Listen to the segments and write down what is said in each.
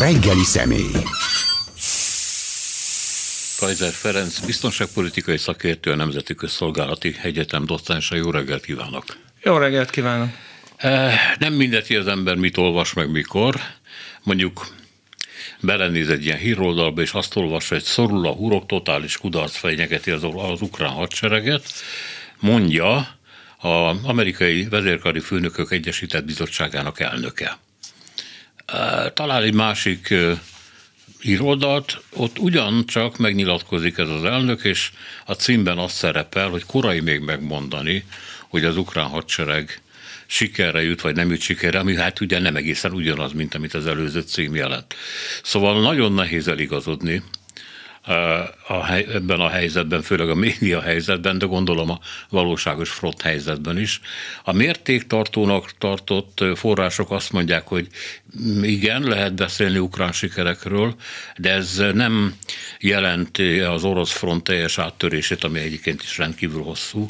reggeli személy. Kaiser Ferenc, biztonságpolitikai szakértő, a Nemzeti Közszolgálati Egyetem docánsa. Jó reggelt kívánok! Jó reggelt kívánok! Nem mindegy, az ember mit olvas meg mikor. Mondjuk belenéz egy ilyen híroldalba, és azt olvassa, hogy szorul a hurok, totális kudarc fenyegeti az, az ukrán hadsereget, mondja az amerikai vezérkari főnökök egyesített bizottságának elnöke. Talál egy másik híroldalt, ott ugyancsak megnyilatkozik ez az elnök, és a címben azt szerepel, hogy korai még megmondani, hogy az ukrán hadsereg sikerre jut, vagy nem jut sikerre, ami hát ugye nem egészen ugyanaz, mint amit az előző cím jelent. Szóval nagyon nehéz eligazodni a ebben a helyzetben, főleg a média helyzetben, de gondolom a valóságos front helyzetben is. A mértéktartónak tartott források azt mondják, hogy igen, lehet beszélni ukrán sikerekről, de ez nem jelenti az orosz front teljes áttörését, ami egyébként is rendkívül hosszú,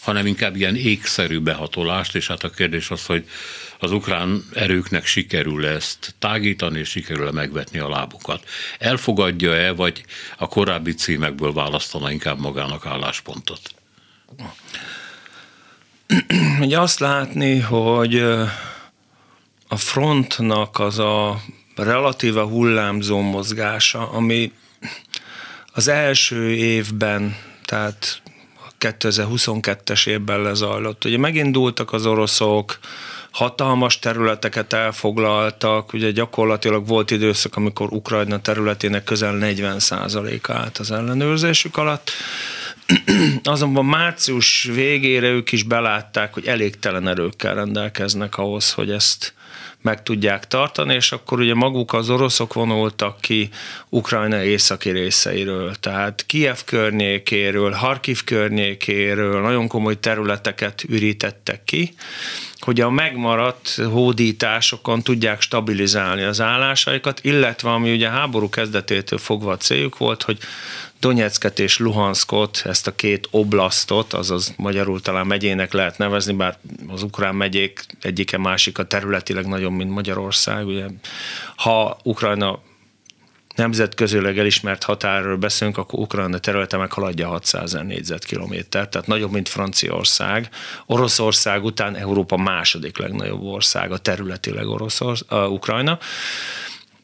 hanem inkább ilyen ékszerű behatolást, és hát a kérdés az, hogy az ukrán erőknek sikerül ezt tágítani, és sikerül-e megvetni a lábukat. Elfogadja-e, vagy a korábbi címekből választana inkább magának álláspontot? Ugye azt látni, hogy a frontnak az a relatíve hullámzó mozgása, ami az első évben, tehát 2022-es évben lezajlott. Ugye megindultak az oroszok, hatalmas területeket elfoglaltak, ugye gyakorlatilag volt időszak, amikor Ukrajna területének közel 40% állt az ellenőrzésük alatt, azonban március végére ők is belátták, hogy elégtelen erőkkel rendelkeznek ahhoz, hogy ezt meg tudják tartani, és akkor ugye maguk az oroszok vonultak ki Ukrajna északi részeiről, tehát Kiev környékéről, Harkiv környékéről nagyon komoly területeket ürítettek ki, hogy a megmaradt hódításokon tudják stabilizálni az állásaikat, illetve ami ugye háború kezdetétől fogva a céljuk volt, hogy Donetsket és Luhanskot, ezt a két oblasztot, azaz magyarul talán megyének lehet nevezni, bár az ukrán megyék egyike másik a területileg nagyon, mint Magyarország. Ugye, ha Ukrajna nemzetközileg elismert határról beszélünk, akkor Ukrajna területe meghaladja 600 ezer négyzetkilométer, tehát nagyobb, mint Franciaország. Oroszország után Európa második legnagyobb ország, a területileg Oroszorsz, uh, Ukrajna.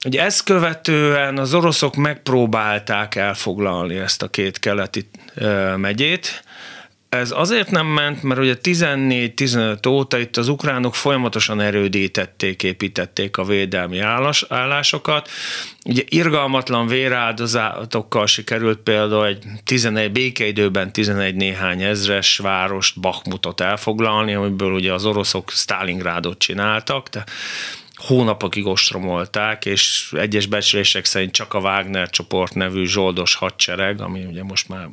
Ugye ezt követően az oroszok megpróbálták elfoglalni ezt a két keleti megyét, ez azért nem ment, mert ugye 14-15 óta itt az ukránok folyamatosan erődítették, építették a védelmi állás, állásokat. Ugye irgalmatlan véráldozatokkal sikerült például egy 11, békeidőben 11 néhány ezres várost, Bakmutot elfoglalni, amiből ugye az oroszok Stalingrádot csináltak, de hónapokig ostromolták, és egyes becslések szerint csak a Wagner csoport nevű zsoldos hadsereg, ami ugye most már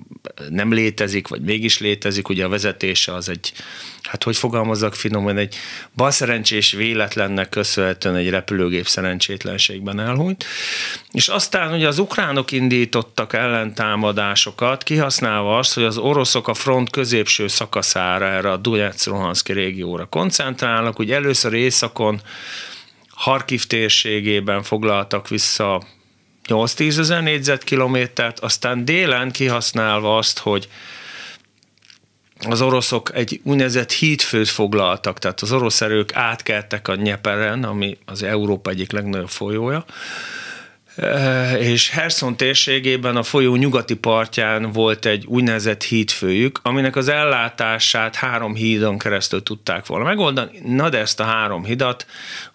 nem létezik, vagy mégis létezik, ugye a vezetése az egy, hát hogy fogalmazzak finoman, egy balszerencsés véletlennek köszönhetően egy repülőgép szerencsétlenségben elhunyt. És aztán ugye az ukránok indítottak ellentámadásokat, kihasználva azt, hogy az oroszok a front középső szakaszára, erre a Donetsk-Luhanszki régióra koncentrálnak, ugye először északon Harkiv térségében foglaltak vissza 8-10 ezer négyzetkilométert, aztán délen kihasználva azt, hogy az oroszok egy úgynevezett hídfőt foglaltak, tehát az orosz erők átkeltek a Nyeperen, ami az Európa egyik legnagyobb folyója, és Herson térségében a folyó nyugati partján volt egy úgynevezett hídfőjük, aminek az ellátását három hídon keresztül tudták volna megoldani. Na de ezt a három hidat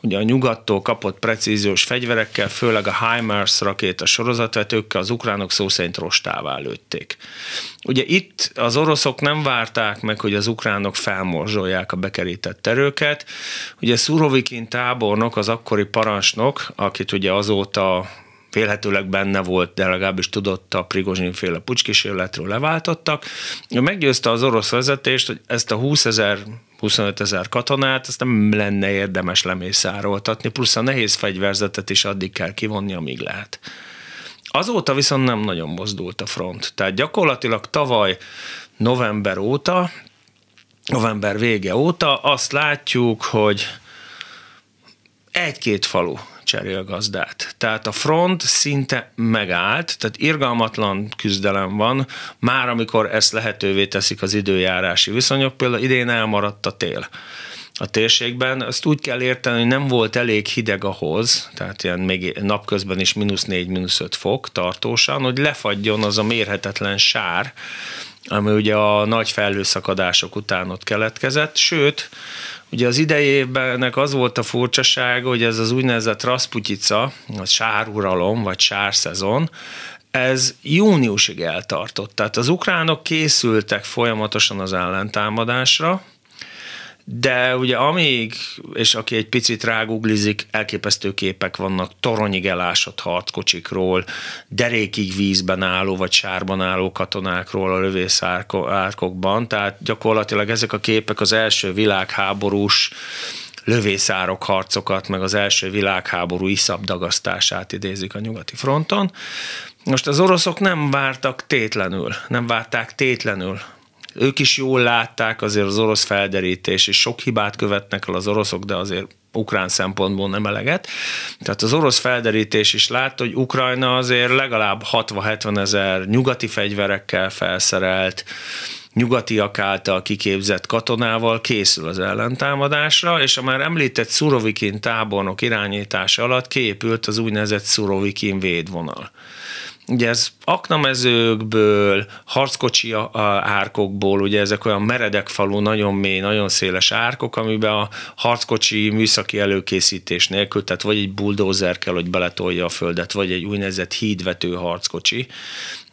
ugye a nyugattól kapott precíziós fegyverekkel, főleg a HIMARS rakéta sorozatvetőkkel az ukránok szó szerint rostává lőtték. Ugye itt az oroszok nem várták meg, hogy az ukránok felmorzsolják a bekerített erőket. Ugye Szurovikin tábornok, az akkori parancsnok, akit ugye azóta félhetőleg benne volt, de legalábbis tudott a Prigozsin féle pucskísérletről leváltottak. Ő meggyőzte az orosz vezetést, hogy ezt a 20 ezer 25 ezer katonát, ezt nem lenne érdemes lemészároltatni, plusz a nehéz fegyverzetet is addig kell kivonni, amíg lehet. Azóta viszont nem nagyon mozdult a front. Tehát gyakorlatilag tavaly november óta, november vége óta azt látjuk, hogy egy-két falu cserélgazdát. Tehát a front szinte megállt, tehát irgalmatlan küzdelem van, már amikor ezt lehetővé teszik az időjárási viszonyok, például idén elmaradt a tél a térségben. Azt úgy kell érteni, hogy nem volt elég hideg ahhoz, tehát ilyen még napközben is mínusz 4, mínusz 5 fok tartósan, hogy lefagyjon az a mérhetetlen sár, ami ugye a nagy felhőszakadások után ott keletkezett, sőt, ugye az idejében az volt a furcsasága, hogy ez az úgynevezett Rasputica, az sáruralom, vagy sárszezon, ez júniusig eltartott. Tehát az ukránok készültek folyamatosan az ellentámadásra, de ugye amíg, és aki egy picit ráguglizik, elképesztő képek vannak toronyig elásott harckocsikról, derékig vízben álló vagy sárban álló katonákról a lövészárkokban, tehát gyakorlatilag ezek a képek az első világháborús lövészárok harcokat, meg az első világháború iszapdagasztását idézik a nyugati fronton. Most az oroszok nem vártak tétlenül, nem várták tétlenül ők is jól látták azért az orosz felderítés, és sok hibát követnek el az oroszok, de azért ukrán szempontból nem eleget. Tehát az orosz felderítés is látta, hogy Ukrajna azért legalább 60-70 ezer nyugati fegyverekkel felszerelt, nyugatiak által kiképzett katonával készül az ellentámadásra, és a már említett Szurovikin tábornok irányítása alatt képült az úgynevezett Szurovikin védvonal. Ugye ez aknamezőkből, harckocsi árkokból, ugye ezek olyan meredek falu, nagyon mély, nagyon széles árkok, amiben a harckocsi műszaki előkészítés nélkül, tehát vagy egy buldózer kell, hogy beletolja a földet, vagy egy úgynevezett hídvető harckocsi,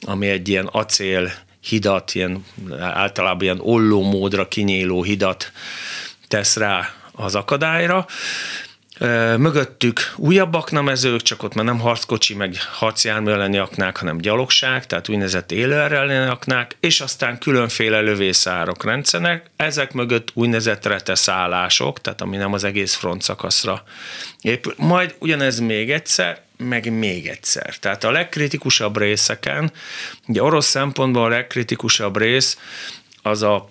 ami egy ilyen acél hidat, ilyen, általában ilyen olló módra kinyíló hidat tesz rá az akadályra, Mögöttük újabb aknamezők, csak ott már nem harckocsi, meg harcjármű elleni aknák, hanem gyalogság, tehát úgynevezett élőerő elleni aknák, és aztán különféle lövészárok rendszerek, ezek mögött úgynevezett reteszállások, tehát ami nem az egész front szakaszra épül. Majd ugyanez még egyszer, meg még egyszer. Tehát a legkritikusabb részeken, ugye orosz szempontból a legkritikusabb rész az a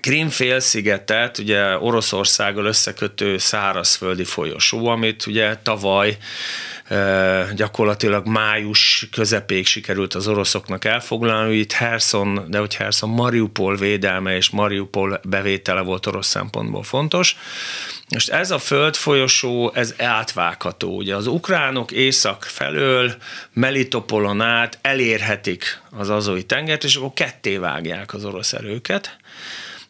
Krim félszigetet ugye Oroszországgal összekötő szárazföldi folyosó, amit ugye tavaly gyakorlatilag május közepéig sikerült az oroszoknak elfoglalni. Itt Herson, de hogy Herson, Mariupol védelme és Mariupol bevétele volt orosz szempontból fontos. Most ez a földfolyosó, ez átvágható. Ugye az ukránok észak felől Melitopolon át elérhetik az azói tengert, és akkor ketté vágják az orosz erőket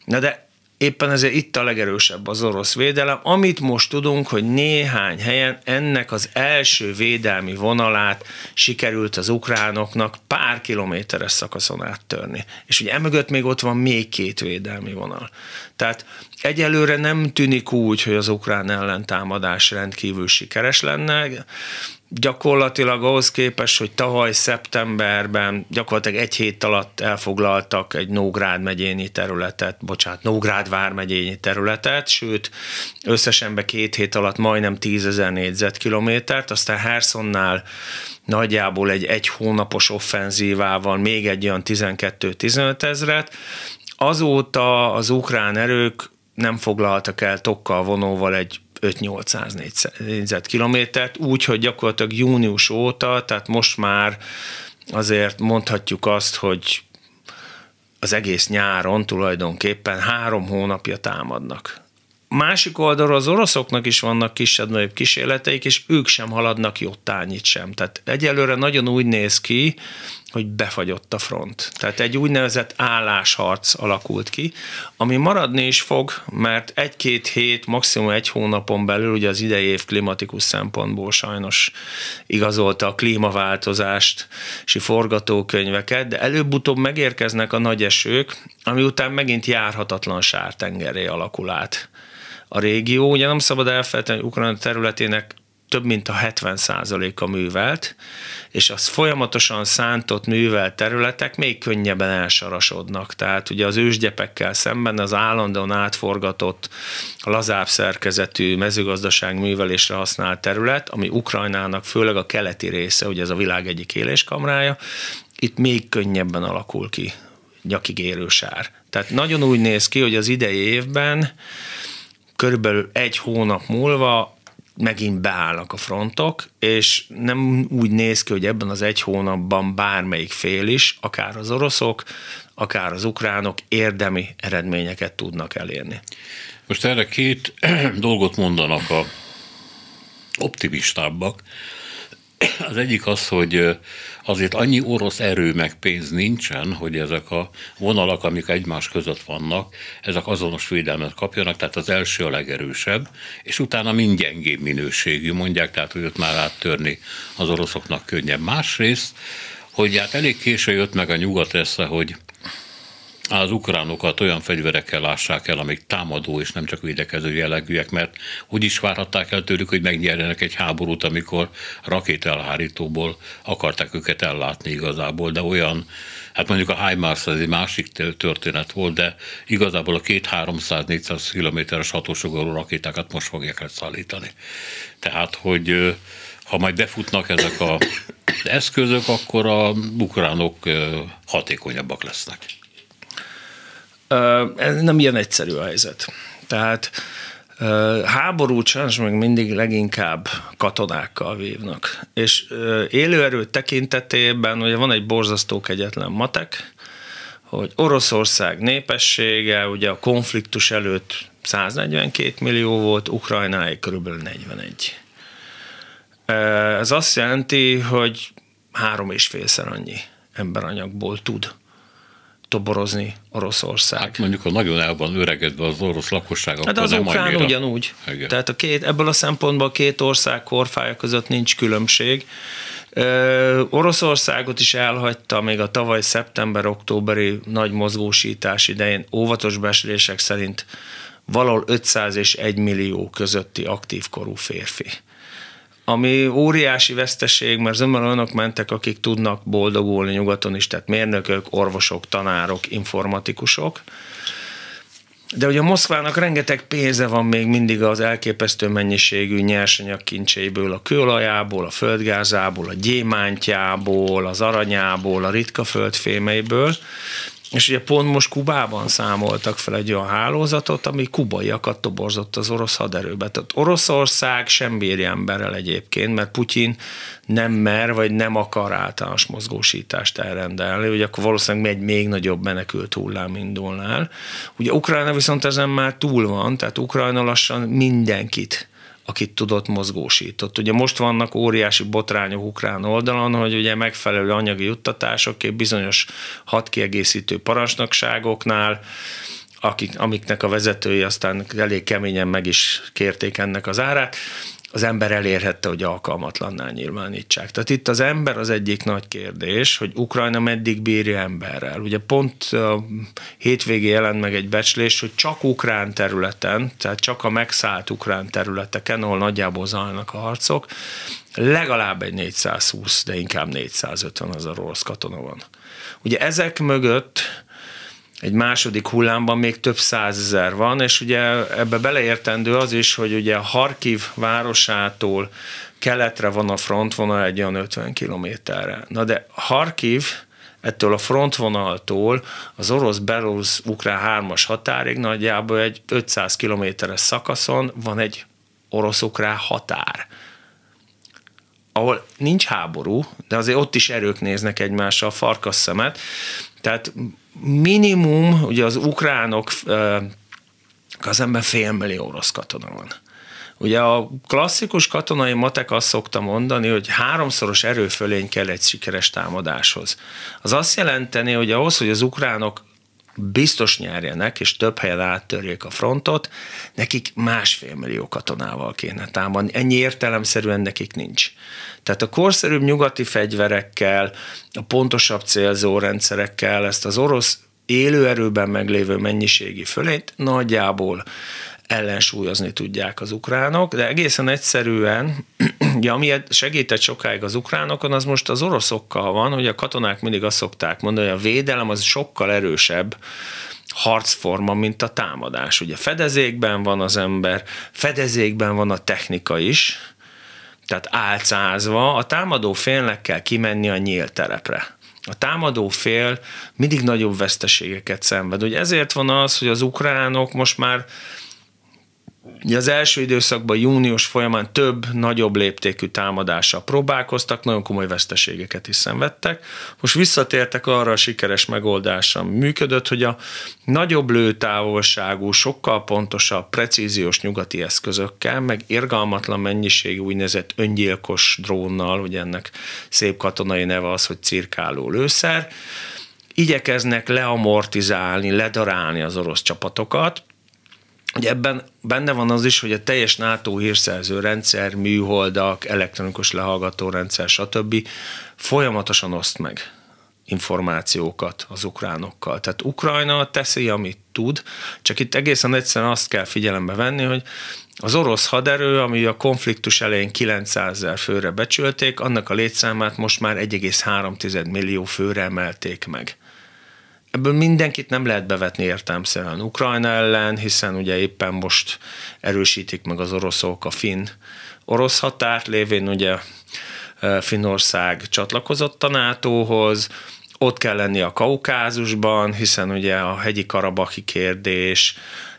Na de éppen ezért itt a legerősebb az orosz védelem. Amit most tudunk, hogy néhány helyen ennek az első védelmi vonalát sikerült az ukránoknak pár kilométeres szakaszon áttörni. És ugye emögött még ott van még két védelmi vonal. Tehát egyelőre nem tűnik úgy, hogy az ukrán ellentámadás rendkívül sikeres lenne gyakorlatilag ahhoz képest, hogy tavaly szeptemberben gyakorlatilag egy hét alatt elfoglaltak egy Nógrád megyényi területet, bocsánat, Nógrád vármegyényi területet, sőt, összesen be két hét alatt majdnem tízezer négyzetkilométert, aztán Hersonnál nagyjából egy egy hónapos offenzívával még egy olyan 12-15 ezret. Azóta az ukrán erők nem foglaltak el tokkal vonóval egy 5-800 négyzetkilométert, úgy, hogy gyakorlatilag június óta, tehát most már azért mondhatjuk azt, hogy az egész nyáron tulajdonképpen három hónapja támadnak. Másik oldalról az oroszoknak is vannak kisebb-nagyobb kísérleteik, és ők sem haladnak jottányit sem. Tehát egyelőre nagyon úgy néz ki, hogy befagyott a front. Tehát egy úgynevezett állásharc alakult ki, ami maradni is fog, mert egy-két hét, maximum egy hónapon belül, ugye az idei év klimatikus szempontból sajnos igazolta a klímaváltozást és forgatókönyveket, de előbb-utóbb megérkeznek a nagy esők, ami után megint járhatatlan sártengeré alakul át a régió. Ugye nem szabad elfelejteni, hogy Ukrajna területének több mint a 70% a művelt, és az folyamatosan szántott művelt területek még könnyebben elsarasodnak. Tehát ugye az ősgyepekkel szemben az állandóan átforgatott, lazább szerkezetű mezőgazdaság művelésre használt terület, ami Ukrajnának főleg a keleti része, ugye ez a világ egyik éléskamrája, itt még könnyebben alakul ki nyakig érő sár. Tehát nagyon úgy néz ki, hogy az idei évben körülbelül egy hónap múlva megint beállnak a frontok, és nem úgy néz ki, hogy ebben az egy hónapban bármelyik fél is, akár az oroszok, akár az ukránok érdemi eredményeket tudnak elérni. Most erre két dolgot mondanak a optimistábbak. Az egyik az, hogy azért annyi orosz erő meg pénz nincsen, hogy ezek a vonalak, amik egymás között vannak, ezek azonos védelmet kapjanak, tehát az első a legerősebb, és utána mind gyengébb minőségű, mondják, tehát hogy ott már áttörni az oroszoknak könnyebb. Másrészt, hogy hát elég késő jött meg a nyugat esze, hogy az ukránokat olyan fegyverekkel lássák el, amik támadó és nem csak védekező jellegűek, mert úgy is várhatták el tőlük, hogy megnyerjenek egy háborút, amikor rakételhárítóból akarták őket ellátni igazából, de olyan, hát mondjuk a HIMARS az egy másik történet volt, de igazából a két 300-400 kilométeres hatósugarú rakétákat most fogják leszállítani. Tehát, hogy ha majd befutnak ezek a eszközök, akkor a ukránok hatékonyabbak lesznek. Nem ilyen egyszerű a helyzet. Tehát háború sajnos meg mindig leginkább katonákkal vívnak. És élőerő tekintetében ugye van egy borzasztó kegyetlen matek, hogy Oroszország népessége ugye a konfliktus előtt 142 millió volt, Ukrajnáig körülbelül 41. Ez azt jelenti, hogy három és félszer annyi emberanyagból tud toborozni Oroszország. Hát mondjuk, ha nagyon el van öregedve az orosz lakosság, hát az nem ukrán annyira. ugyanúgy. Igen. Tehát a két, ebből a szempontból a két ország korfája között nincs különbség. Ö, Oroszországot is elhagyta még a tavaly szeptember-októberi nagy mozgósítás idején óvatos beszélések szerint valahol 500 és 1 millió közötti aktív korú férfi ami óriási veszteség, mert zömmel olyanok mentek, akik tudnak boldogulni nyugaton is, tehát mérnökök, orvosok, tanárok, informatikusok. De ugye Moszkvának rengeteg pénze van még mindig az elképesztő mennyiségű nyersanyag kincseiből, a kőolajából, a földgázából, a gyémántjából, az aranyából, a ritka földfémeiből, és ugye pont most Kubában számoltak fel egy olyan hálózatot, ami kubaiakat toborzott az orosz haderőbe. Tehát Oroszország sem bírja emberrel egyébként, mert Putyin nem mer, vagy nem akar általános mozgósítást elrendelni, ugye akkor valószínűleg egy még nagyobb menekült hullám indulna el. Ugye Ukrajna viszont ezen már túl van, tehát Ukrajna lassan mindenkit akit tudott, mozgósított. Ugye most vannak óriási botrányok ukrán oldalon, hogy ugye megfelelő anyagi juttatások bizonyos hat kiegészítő parancsnokságoknál, akik, amiknek a vezetői aztán elég keményen meg is kérték ennek az árát az ember elérhette, hogy alkalmatlanná nyilvánítsák. Tehát itt az ember az egyik nagy kérdés, hogy Ukrajna meddig bírja emberrel. Ugye pont a hétvégé jelent meg egy becslés, hogy csak ukrán területen, tehát csak a megszállt ukrán területeken, ahol nagyjából zajlanak a harcok, legalább egy 420, de inkább 450 az a rossz katona van. Ugye ezek mögött egy második hullámban még több százezer van, és ugye ebbe beleértendő az is, hogy ugye Harkiv városától keletre van a frontvonal egy olyan 50 kilométerre. Na de Harkiv ettől a frontvonaltól az orosz-belorusz-ukrán hármas határig nagyjából egy 500 kilométeres szakaszon van egy orosz-ukrán határ ahol nincs háború, de azért ott is erők néznek egymással farkas szemet, tehát minimum, ugye az ukránok ember félmillió orosz katona van. Ugye a klasszikus katonai matek azt szokta mondani, hogy háromszoros erőfölény kell egy sikeres támadáshoz. Az azt jelenteni, hogy ahhoz, hogy az ukránok biztos nyerjenek, és több helyen áttörjék a frontot, nekik másfél millió katonával kéne támadni. Ennyi értelemszerűen nekik nincs. Tehát a korszerűbb nyugati fegyverekkel, a pontosabb célzórendszerekkel ezt az orosz élőerőben meglévő mennyiségi fölényt nagyjából ellensúlyozni tudják az ukránok, de egészen egyszerűen, ugye, ami segített sokáig az ukránokon, az most az oroszokkal van, hogy a katonák mindig azt szokták mondani, hogy a védelem az sokkal erősebb harcforma, mint a támadás. Ugye fedezékben van az ember, fedezékben van a technika is, tehát álcázva, a támadó félnek kell kimenni a nyílt terepre. A támadó fél mindig nagyobb veszteségeket szenved. Ugye ezért van az, hogy az ukránok most már az első időszakban, június folyamán több, nagyobb léptékű támadással próbálkoztak, nagyon komoly veszteségeket is szenvedtek. Most visszatértek arra a sikeres megoldásra, ami működött, hogy a nagyobb lőtávolságú, sokkal pontosabb, precíziós nyugati eszközökkel, meg irgalmatlan mennyiségű úgynevezett öngyilkos drónnal, ugye ennek szép katonai neve az, hogy cirkáló lőszer, igyekeznek leamortizálni, ledarálni az orosz csapatokat, Ugye ebben benne van az is, hogy a teljes NATO hírszerző rendszer, műholdak, elektronikus lehallgató rendszer, stb. folyamatosan oszt meg információkat az ukránokkal. Tehát Ukrajna teszi, amit tud, csak itt egészen egyszerűen azt kell figyelembe venni, hogy az orosz haderő, ami a konfliktus elején 900 ezer főre becsülték, annak a létszámát most már 1,3 millió főre emelték meg ebből mindenkit nem lehet bevetni értelmszerűen Ukrajna ellen, hiszen ugye éppen most erősítik meg az oroszok a finn orosz határt, lévén ugye Finnország csatlakozott a NATO-hoz, ott kell lenni a Kaukázusban, hiszen ugye a hegyi karabaki kérdés,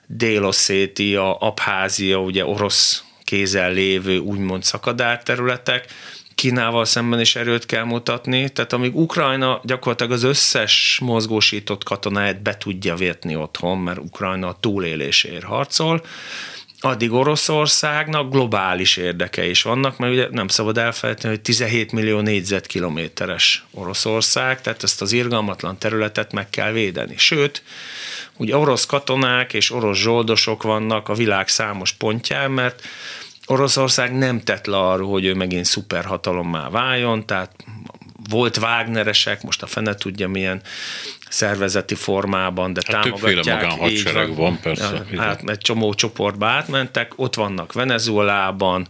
Dél-Oszétia, Abházia, ugye orosz kézzel lévő úgymond szakadárterületek, Kínával szemben is erőt kell mutatni, tehát amíg Ukrajna gyakorlatilag az összes mozgósított katonáját be tudja vétni otthon, mert Ukrajna a túlélésért harcol, addig Oroszországnak globális érdeke is vannak, mert ugye nem szabad elfelejteni, hogy 17 millió négyzetkilométeres Oroszország, tehát ezt az irgalmatlan területet meg kell védeni. Sőt, ugye orosz katonák és orosz zsoldosok vannak a világ számos pontján, mert Oroszország nem tett le arról, hogy ő megint szuperhatalommá váljon, tehát volt Wagneresek, most a fene tudja milyen szervezeti formában, de hát támogatják. Így van, van persze. Hát, egy csomó csoportba átmentek, ott vannak Venezuelában,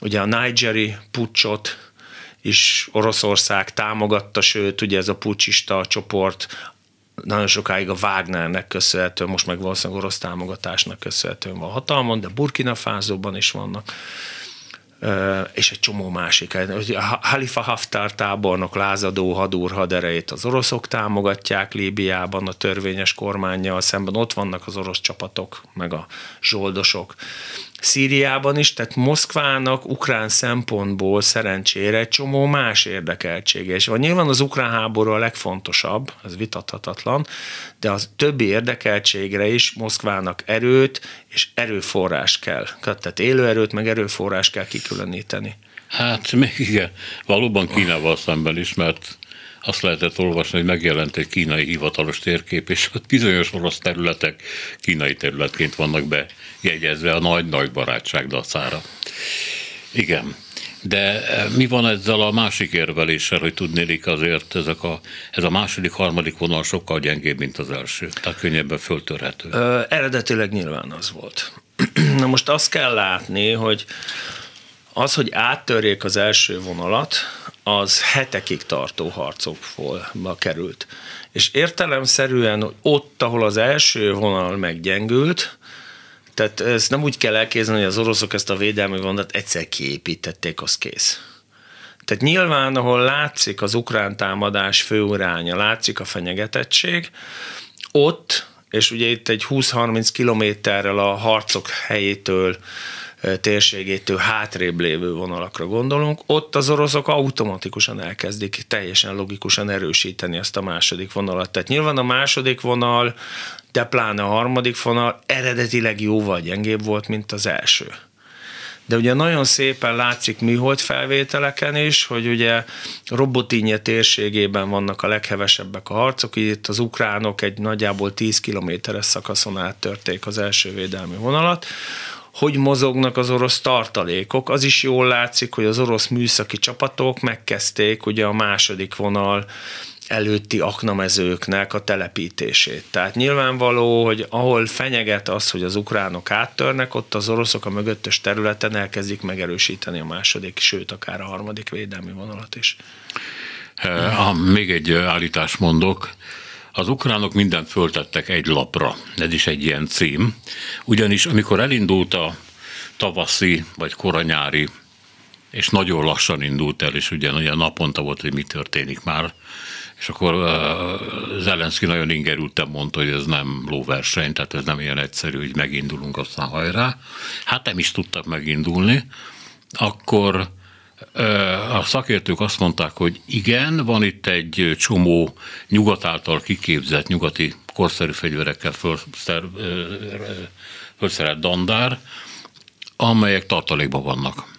ugye a Nigeri pucsot is Oroszország támogatta, sőt, ugye ez a pucsista csoport nagyon sokáig a Wagnernek köszönhető, most meg valószínűleg orosz támogatásnak köszönhetően van hatalmon, de Burkina Fázóban is vannak és egy csomó másik. A Halifa Haftar tábornok lázadó hadúr haderejét az oroszok támogatják Líbiában a törvényes kormányjal szemben, ott vannak az orosz csapatok, meg a zsoldosok. Szíriában is, tehát Moszkvának ukrán szempontból szerencsére egy csomó más érdekeltsége is van. Nyilván az ukrán háború a legfontosabb, ez vitathatatlan, de az többi érdekeltségre is Moszkvának erőt és erőforrás kell. Tehát élő erőt meg erőforrás kell kikülöníteni. Hát még igen, valóban Kínával szemben is, mert azt lehetett olvasni, hogy megjelent egy kínai hivatalos térkép, és ott bizonyos orosz területek kínai területként vannak bejegyezve a nagy-nagy barátság dacára. Igen. De e, mi van ezzel a másik érveléssel, hogy tudnélik azért ezek a, ez a második, harmadik vonal sokkal gyengébb, mint az első, tehát könnyebben föltörhető? Ö, eredetileg nyilván az volt. Na most azt kell látni, hogy az, hogy áttörjék az első vonalat, az hetekig tartó harcokba került. És értelemszerűen ott, ahol az első vonal meggyengült, tehát ezt nem úgy kell elképzelni, hogy az oroszok ezt a védelmi vonalat egyszer kiépítették, az kész. Tehát nyilván, ahol látszik az ukrán támadás főuránya, látszik a fenyegetettség, ott, és ugye itt egy 20-30 kilométerrel a harcok helyétől térségétől hátrébb lévő vonalakra gondolunk, ott az oroszok automatikusan elkezdik teljesen logikusan erősíteni ezt a második vonalat. Tehát nyilván a második vonal, de pláne a harmadik vonal eredetileg jóval gyengébb volt, mint az első. De ugye nagyon szépen látszik műhold felvételeken is, hogy ugye Robotinje térségében vannak a leghevesebbek a harcok, itt az ukránok egy nagyjából 10 kilométeres szakaszon áttörték az első védelmi vonalat, hogy mozognak az orosz tartalékok. Az is jól látszik, hogy az orosz műszaki csapatok megkezdték ugye a második vonal előtti aknamezőknek a telepítését. Tehát nyilvánvaló, hogy ahol fenyeget az, hogy az ukránok áttörnek, ott az oroszok a mögöttes területen elkezdik megerősíteni a második, sőt akár a harmadik védelmi vonalat is. Ha még egy állítást mondok, az ukránok mindent föltettek egy lapra, ez is egy ilyen cím, ugyanis amikor elindult a tavaszi vagy koranyári, és nagyon lassan indult el, és ugye, ugye naponta volt, hogy mi történik már, és akkor Zelenszky nagyon ingerülten mondta, hogy ez nem lóverseny, tehát ez nem ilyen egyszerű, hogy megindulunk, aztán hajrá. Hát nem is tudtak megindulni. Akkor a szakértők azt mondták, hogy igen, van itt egy csomó nyugat által kiképzett nyugati korszerű fegyverekkel felszerelt dandár, amelyek tartalékban vannak.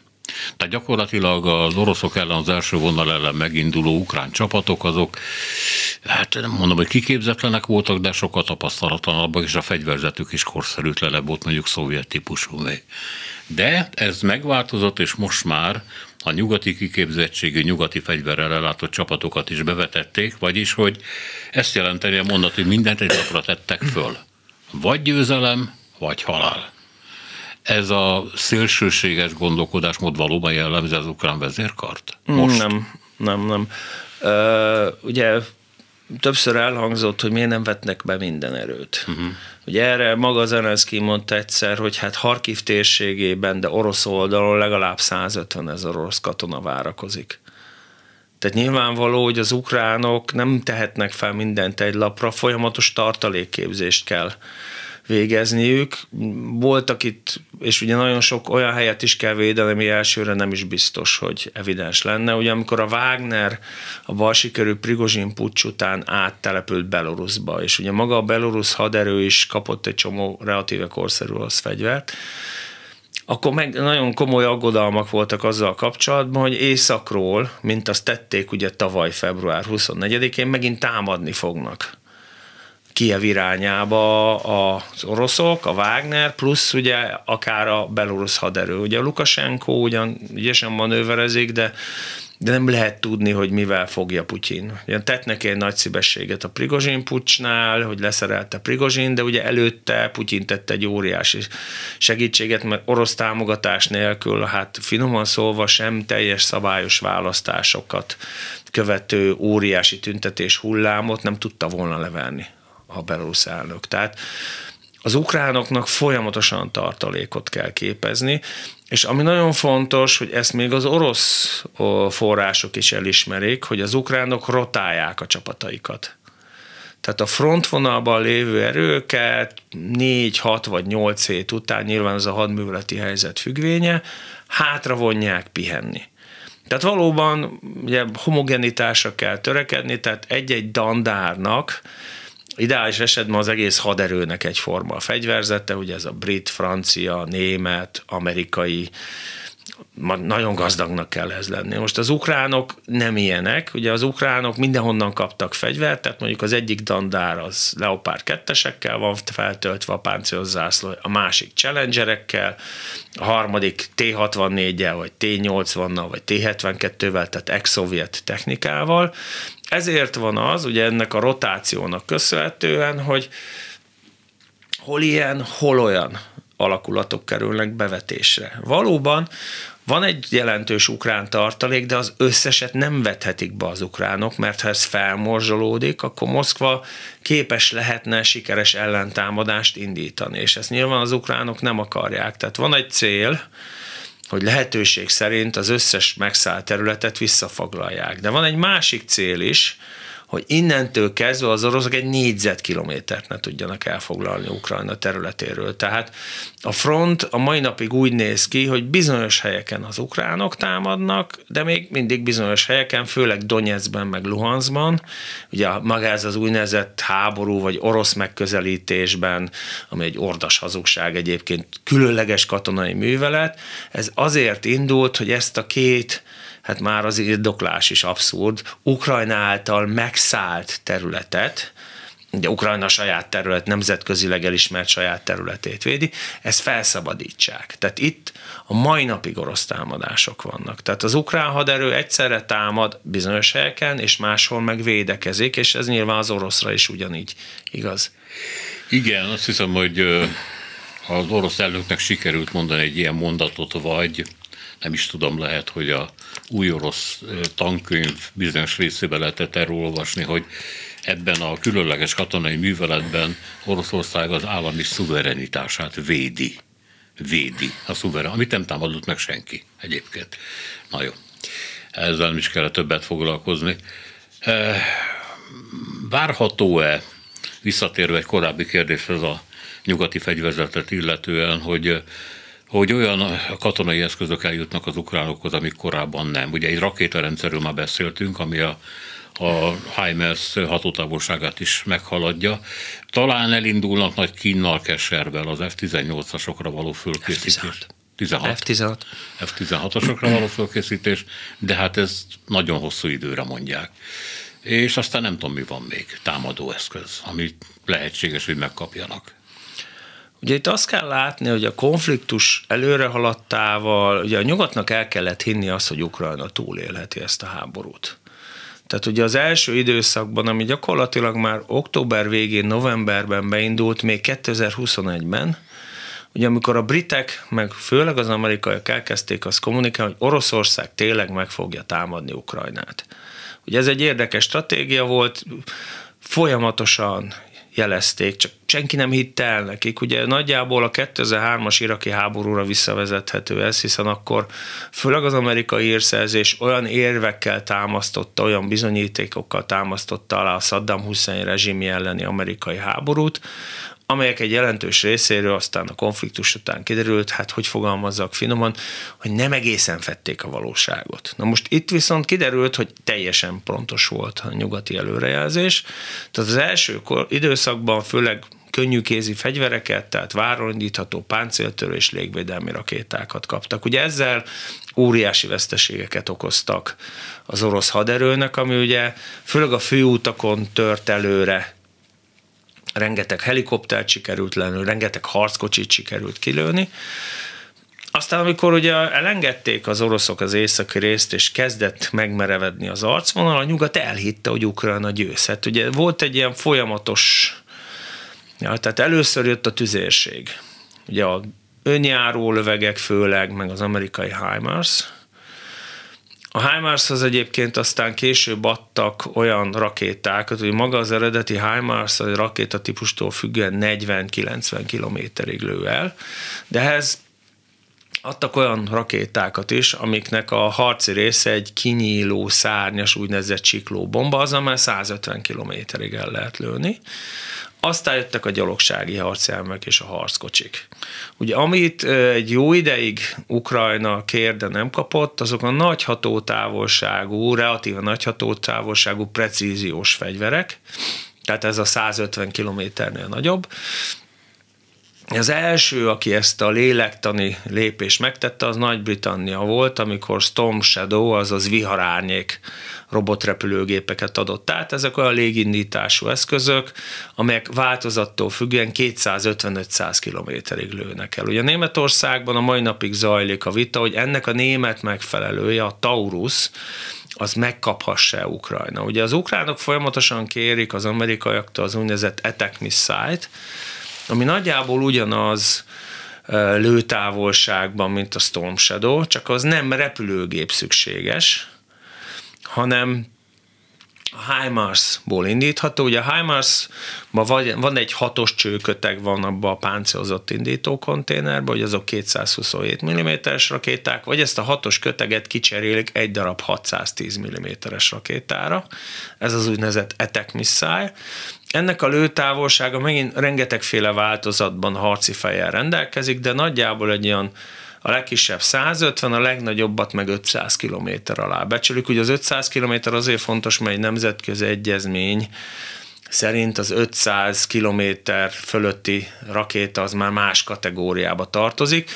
Tehát gyakorlatilag az oroszok ellen, az első vonal ellen meginduló ukrán csapatok, azok, hát nem mondom, hogy kiképzetlenek voltak, de sokkal tapasztalatlanabbak, és a fegyverzetük is korszerűtlenebb volt, mondjuk szovjet típusú még. De ez megváltozott, és most már a nyugati kiképzettségű, nyugati fegyverrel ellátott csapatokat is bevetették, vagyis, hogy ezt jelenteni a mondat, hogy mindent egy napra tettek föl. Vagy győzelem, vagy halál. Ez a szélsőséges gondolkodásmód valóban jellemzi az ukrán vezérkart? Most? Nem, nem, nem. Uh, ugye többször elhangzott, hogy miért nem vetnek be minden erőt. Uh-huh. Ugye erre maga Zelenszky mondta egyszer, hogy hát Harkiv térségében, de orosz oldalon legalább 150 ezer orosz katona várakozik. Tehát nyilvánvaló, hogy az ukránok nem tehetnek fel mindent egy lapra, folyamatos tartalékképzést kell végezniük. Voltak itt, és ugye nagyon sok olyan helyet is kell védeni, ami elsőre nem is biztos, hogy evidens lenne. Ugye amikor a Wagner a balsikerű Prigozsin pucs után áttelepült Belarusba, és ugye maga a belorusz haderő is kapott egy csomó relatíve korszerű orosz fegyvert, akkor meg nagyon komoly aggodalmak voltak azzal kapcsolatban, hogy északról, mint azt tették ugye tavaly február 24-én, megint támadni fognak. Kiev irányába az oroszok, a Wagner, plusz ugye akár a belorusz haderő. Ugye a Lukasenko ugyan ügyesen manőverezik, de de nem lehet tudni, hogy mivel fogja Putyin. Ugye tett neki egy nagy szívességet a Prigozsin pucsnál, hogy leszerelte Prigozsin, de ugye előtte Putyin tett egy óriási segítséget, mert orosz támogatás nélkül, hát finoman szólva sem teljes szabályos választásokat követő óriási tüntetés hullámot nem tudta volna leverni a belorusz elnök. Tehát az ukránoknak folyamatosan tartalékot kell képezni, és ami nagyon fontos, hogy ezt még az orosz források is elismerik, hogy az ukránok rotálják a csapataikat. Tehát a frontvonalban lévő erőket 4, 6 vagy 8 hét után, nyilván ez a hadműveleti helyzet függvénye, hátra vonják pihenni. Tehát valóban ugye homogenitásra kell törekedni, tehát egy-egy dandárnak ideális esetben az egész haderőnek egyforma a fegyverzete, ugye ez a brit, francia, német, amerikai, nagyon gazdagnak kell ez lenni. Most az ukránok nem ilyenek, ugye az ukránok mindenhonnan kaptak fegyvert, tehát mondjuk az egyik dandár az Leopard kettesekkel van feltöltve a páncélos zászló, a másik Challengerekkel, a harmadik T-64-el, vagy T-80-nal, vagy T-72-vel, tehát ex-szovjet technikával. Ezért van az, ugye ennek a rotációnak köszönhetően, hogy hol ilyen, hol olyan alakulatok kerülnek bevetésre. Valóban van egy jelentős ukrán tartalék, de az összeset nem vethetik be az ukránok, mert ha ez felmorzsolódik, akkor Moszkva képes lehetne sikeres ellentámadást indítani, és ezt nyilván az ukránok nem akarják. Tehát van egy cél, hogy lehetőség szerint az összes megszállt területet visszafoglalják. De van egy másik cél is, hogy innentől kezdve az oroszok egy négyzetkilométert ne tudjanak elfoglalni Ukrajna területéről. Tehát a front a mai napig úgy néz ki, hogy bizonyos helyeken az ukránok támadnak, de még mindig bizonyos helyeken, főleg Donetskben meg Luhanskban, ugye maga ez az úgynevezett háború vagy orosz megközelítésben, ami egy ordas hazugság egyébként különleges katonai művelet, ez azért indult, hogy ezt a két hát már az indoklás is abszurd, Ukrajna által megszállt területet, ugye Ukrajna saját terület, nemzetközileg elismert saját területét védi, ezt felszabadítsák. Tehát itt a mai napig orosz támadások vannak. Tehát az ukrán haderő egyszerre támad bizonyos helyeken, és máshol meg védekezik, és ez nyilván az oroszra is ugyanígy igaz. Igen, azt hiszem, hogy az orosz elnöknek sikerült mondani egy ilyen mondatot, vagy nem is tudom, lehet, hogy a új orosz tankönyv bizonyos részében lehetett erről olvasni, hogy ebben a különleges katonai műveletben Oroszország az állami szuverenitását védi. Védi a szuveren, amit nem támadott meg senki egyébként. Na jó, ezzel nem is kellett többet foglalkozni. várható-e, visszatérve egy korábbi kérdéshez a nyugati fegyverzetet illetően, hogy hogy olyan katonai eszközök eljutnak az ukránokhoz, amik korábban nem. Ugye egy rakétarendszerről már beszéltünk, ami a a HIMARS hatótávolságát is meghaladja. Talán elindulnak nagy kínnal keservel az F-18-asokra való fölkészítés. F-16. F-16. F-16-asokra való fölkészítés, de hát ez nagyon hosszú időre mondják. És aztán nem tudom, mi van még, támadó eszköz, ami lehetséges, hogy megkapjanak. Ugye itt azt kell látni, hogy a konfliktus előre haladtával, ugye a nyugatnak el kellett hinni azt, hogy Ukrajna túlélheti ezt a háborút. Tehát ugye az első időszakban, ami gyakorlatilag már október végén, novemberben beindult, még 2021-ben, ugye amikor a britek, meg főleg az amerikaiak elkezdték azt kommunikálni, hogy Oroszország tényleg meg fogja támadni Ukrajnát. Ugye ez egy érdekes stratégia volt, folyamatosan jelezték, csak senki nem hitte el nekik. Ugye nagyjából a 2003-as iraki háborúra visszavezethető ez, hiszen akkor főleg az amerikai érszerzés olyan érvekkel támasztotta, olyan bizonyítékokkal támasztotta alá a Saddam Hussein rezsimi elleni amerikai háborút, amelyek egy jelentős részéről aztán a konfliktus után kiderült, hát hogy fogalmazzak finoman, hogy nem egészen fették a valóságot. Na most itt viszont kiderült, hogy teljesen pontos volt a nyugati előrejelzés. Tehát az első időszakban főleg könnyűkézi fegyvereket, tehát várondítható páncéltörő és légvédelmi rakétákat kaptak. Ugye ezzel óriási veszteségeket okoztak az orosz haderőnek, ami ugye főleg a főutakon tört előre rengeteg helikoptert sikerült lenni, rengeteg harckocsit sikerült kilőni. Aztán, amikor ugye elengedték az oroszok az északi részt, és kezdett megmerevedni az arcvonal, a nyugat elhitte, hogy Ukrajna győzhet. Ugye volt egy ilyen folyamatos, ja, tehát először jött a tüzérség. Ugye a önjáró lövegek főleg, meg az amerikai HIMARS, a HIMARS az egyébként aztán később adtak olyan rakétákat, hogy maga az eredeti HIMARS a rakétatípustól függően 40-90 kilométerig lő el, de ehhez adtak olyan rakétákat is, amiknek a harci része egy kinyíló, szárnyas, úgynevezett csikló bomba, az már 150 kilométerig el lehet lőni. Aztán jöttek a gyalogsági harcjárművek és a harckocsik. Ugye amit egy jó ideig Ukrajna kér, de nem kapott, azok a nagy hatótávolságú, relatíve nagy hatótávolságú precíziós fegyverek, tehát ez a 150 kilométernél nagyobb, az első, aki ezt a lélektani lépést megtette, az Nagy-Britannia volt, amikor Storm Shadow, azaz viharárnyék robotrepülőgépeket adott át. Ezek olyan légindítású eszközök, amelyek változattól függően 250-500 kilométerig lőnek el. Ugye Németországban a mai napig zajlik a vita, hogy ennek a német megfelelője, a Taurus, az megkaphassa Ukrajna. Ugye az ukránok folyamatosan kérik az amerikaiaktól az úgynevezett attack missile ami nagyjából ugyanaz lőtávolságban, mint a Storm Shadow, csak az nem repülőgép szükséges, hanem a HIMARS-ból indítható. Ugye a HIMARS-ban van egy hatos csőköteg van abban a páncélozott indító konténerben, hogy azok 227 mm-es rakéták, vagy ezt a hatos köteget kicserélik egy darab 610 mm-es rakétára. Ez az úgynevezett attack missile. Ennek a lőtávolsága megint rengetegféle változatban harci fejjel rendelkezik, de nagyjából egy olyan a legkisebb 150, a legnagyobbat meg 500 km alá becsülik. Ugye az 500 km azért fontos, mert egy nemzetközi egyezmény szerint az 500 km fölötti rakéta az már más kategóriába tartozik,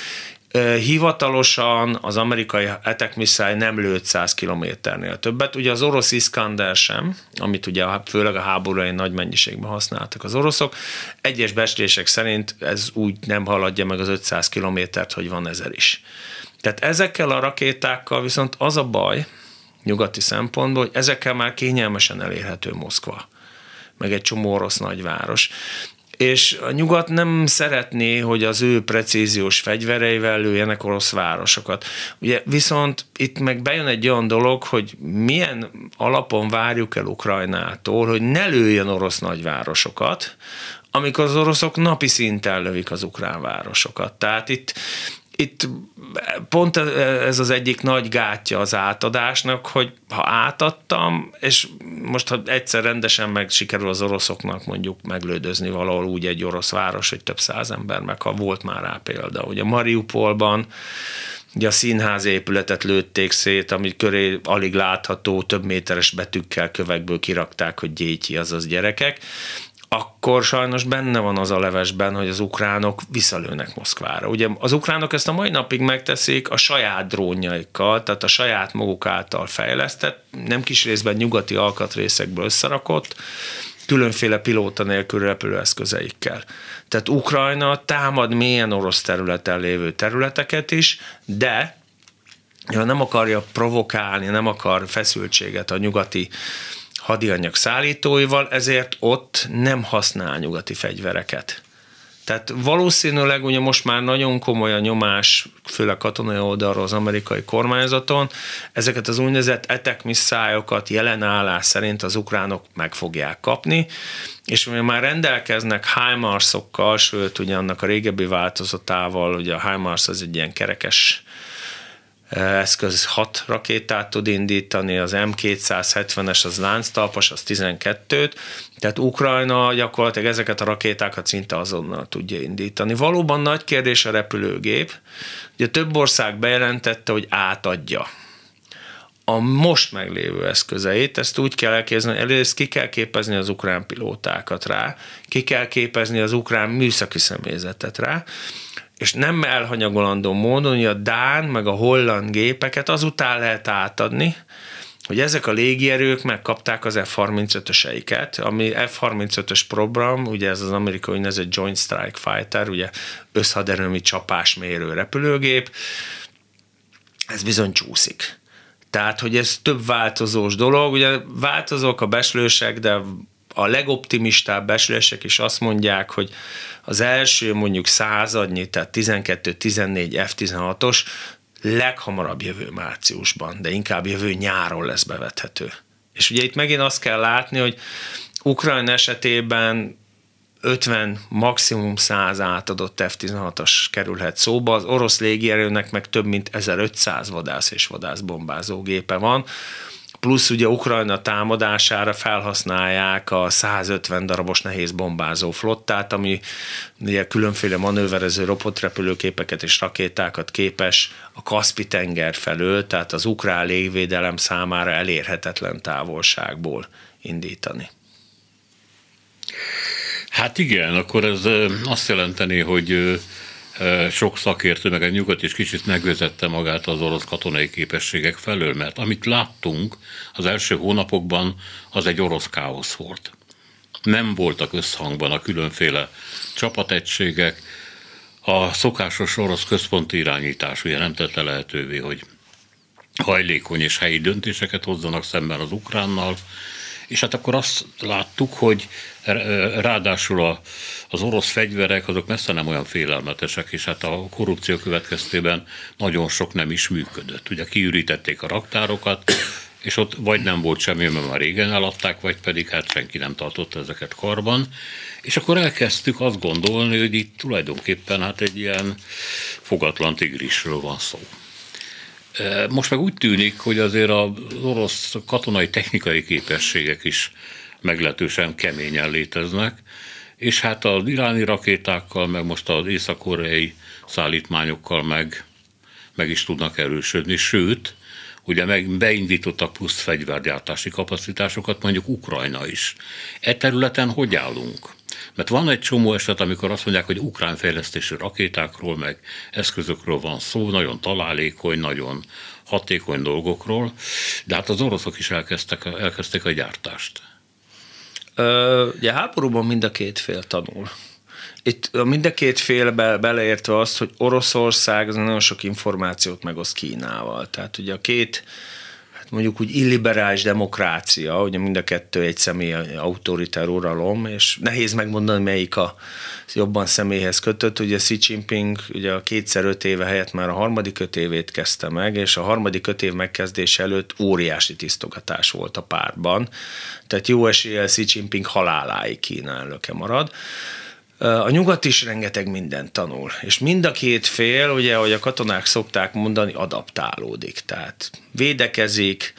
Hivatalosan az amerikai attack nem lőtt 100 kilométernél többet. Ugye az orosz Iskander sem, amit ugye főleg a háborúi nagy mennyiségben használtak az oroszok. Egyes becslések szerint ez úgy nem haladja meg az 500 kilométert, hogy van ezer is. Tehát ezekkel a rakétákkal viszont az a baj, nyugati szempontból, hogy ezekkel már kényelmesen elérhető Moszkva meg egy csomó orosz nagyváros és a nyugat nem szeretné, hogy az ő precíziós fegyvereivel lőjenek orosz városokat. Ugye viszont itt meg bejön egy olyan dolog, hogy milyen alapon várjuk el Ukrajnától, hogy ne lőjön orosz nagyvárosokat, amikor az oroszok napi szinten lövik az ukrán városokat. Tehát itt itt pont ez az egyik nagy gátja az átadásnak, hogy ha átadtam, és most ha egyszer rendesen meg sikerül az oroszoknak mondjuk meglődözni valahol úgy egy orosz város, hogy több száz ember meg, ha volt már rá példa. Ugye Mariupolban Ugye a színház épületet lőtték szét, ami köré alig látható, több méteres betűkkel kövekből kirakták, hogy gyétyi, azaz gyerekek akkor sajnos benne van az a levesben, hogy az ukránok visszalőnek Moszkvára. Ugye az ukránok ezt a mai napig megteszik a saját drónjaikkal, tehát a saját maguk által fejlesztett, nem kis részben nyugati alkatrészekből összerakott, különféle pilóta nélkül repülőeszközeikkel. Tehát Ukrajna támad mélyen orosz területen lévő területeket is, de ha nem akarja provokálni, nem akar feszültséget a nyugati hadianyag szállítóival, ezért ott nem használ nyugati fegyvereket. Tehát valószínűleg ugye most már nagyon komoly a nyomás, főleg katonai oldalról az amerikai kormányzaton, ezeket az úgynevezett etek misszályokat jelen állás szerint az ukránok meg fogják kapni, és ugye már rendelkeznek HIMARS-okkal, sőt ugye annak a régebbi változatával, ugye a HIMARS az egy ilyen kerekes eszköz 6 rakétát tud indítani, az M270-es az lánctalpas, az 12-t, tehát Ukrajna gyakorlatilag ezeket a rakétákat szinte azonnal tudja indítani. Valóban nagy kérdés a repülőgép. Ugye több ország bejelentette, hogy átadja a most meglévő eszközeit, ezt úgy kell elképzelni, először ki kell képezni az ukrán pilótákat rá, ki kell képezni az ukrán műszaki személyzetet rá, és nem elhanyagolandó módon, hogy a Dán meg a holland gépeket azután lehet átadni, hogy ezek a légierők megkapták az F-35-öseiket, ami F-35-ös program, ugye ez az amerikai úgynevezett Joint Strike Fighter, ugye összhaderőmi csapásmérő repülőgép, ez bizony csúszik. Tehát, hogy ez több változós dolog, ugye változók a beslősek, de a legoptimistább beslések is azt mondják, hogy az első mondjuk századnyi, tehát 12-14 F-16-os leghamarabb jövő márciusban, de inkább jövő nyáron lesz bevethető. És ugye itt megint azt kell látni, hogy Ukrajna esetében 50, maximum 100 átadott F-16-as kerülhet szóba, az orosz légierőnek meg több mint 1500 vadász és vadászbombázó gépe van, plusz ugye Ukrajna támadására felhasználják a 150 darabos nehéz bombázó flottát, ami ugye különféle manőverező robotrepülőképeket és rakétákat képes a Kaspi-tenger felől, tehát az ukrán légvédelem számára elérhetetlen távolságból indítani. Hát igen, akkor ez azt jelenteni, hogy sok szakértő, meg a nyugat is kicsit megvezette magát az orosz katonai képességek felől, mert amit láttunk az első hónapokban, az egy orosz káosz volt. Nem voltak összhangban a különféle csapategységek, a szokásos orosz központi irányítás ugye nem tette lehetővé, hogy hajlékony és helyi döntéseket hozzanak szemben az ukránnal, és hát akkor azt láttuk, hogy ráadásul a, az orosz fegyverek azok messze nem olyan félelmetesek, és hát a korrupció következtében nagyon sok nem is működött. Ugye kiürítették a raktárokat, és ott vagy nem volt semmi, mert már régen eladták, vagy pedig hát senki nem tartotta ezeket karban. És akkor elkezdtük azt gondolni, hogy itt tulajdonképpen hát egy ilyen fogatlan tigrisről van szó. Most meg úgy tűnik, hogy azért az orosz katonai technikai képességek is meglehetősen keményen léteznek, és hát az iráni rakétákkal, meg most az észak-koreai szállítmányokkal meg, meg is tudnak erősödni, sőt, ugye meg beindítottak plusz fegyvergyártási kapacitásokat, mondjuk Ukrajna is. E területen hogy állunk? Mert van egy csomó eset, amikor azt mondják, hogy ukrán fejlesztésű rakétákról, meg eszközökről van szó, nagyon találékony, nagyon hatékony dolgokról, de hát az oroszok is elkezdtek, elkezdték a gyártást. Ö, ugye háborúban mind a két fél tanul. Itt mind a két fél be, beleértve azt, hogy Oroszország nagyon sok információt megoszt Kínával. Tehát ugye a két mondjuk úgy illiberális demokrácia, ugye mind a kettő egy személy autoritár uralom, és nehéz megmondani, melyik a jobban személyhez kötött. Ugye Xi Jinping ugye a kétszer öt éve helyett már a harmadik öt évét kezdte meg, és a harmadik öt év megkezdése előtt óriási tisztogatás volt a pártban. Tehát jó eséllyel Xi Jinping haláláig Kína elnöke marad. A nyugat is rengeteg mindent tanul, és mind a két fél, ugye, ahogy a katonák szokták mondani, adaptálódik. Tehát védekezik,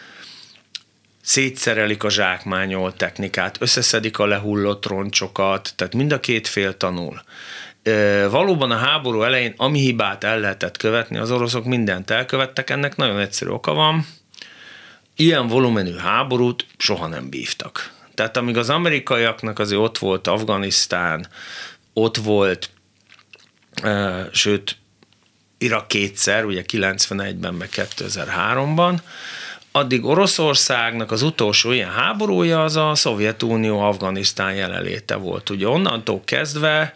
szétszerelik a zsákmányolt technikát, összeszedik a lehullott roncsokat, tehát mind a két fél tanul. Valóban a háború elején, ami hibát el lehetett követni, az oroszok mindent elkövettek, ennek nagyon egyszerű oka van. Ilyen volumenű háborút soha nem bívtak. Tehát amíg az amerikaiaknak azért ott volt Afganisztán, ott volt, sőt, Irak kétszer, ugye 91-ben, meg 2003-ban, addig Oroszországnak az utolsó ilyen háborúja az a Szovjetunió-Afganisztán jelenléte volt. Ugye onnantól kezdve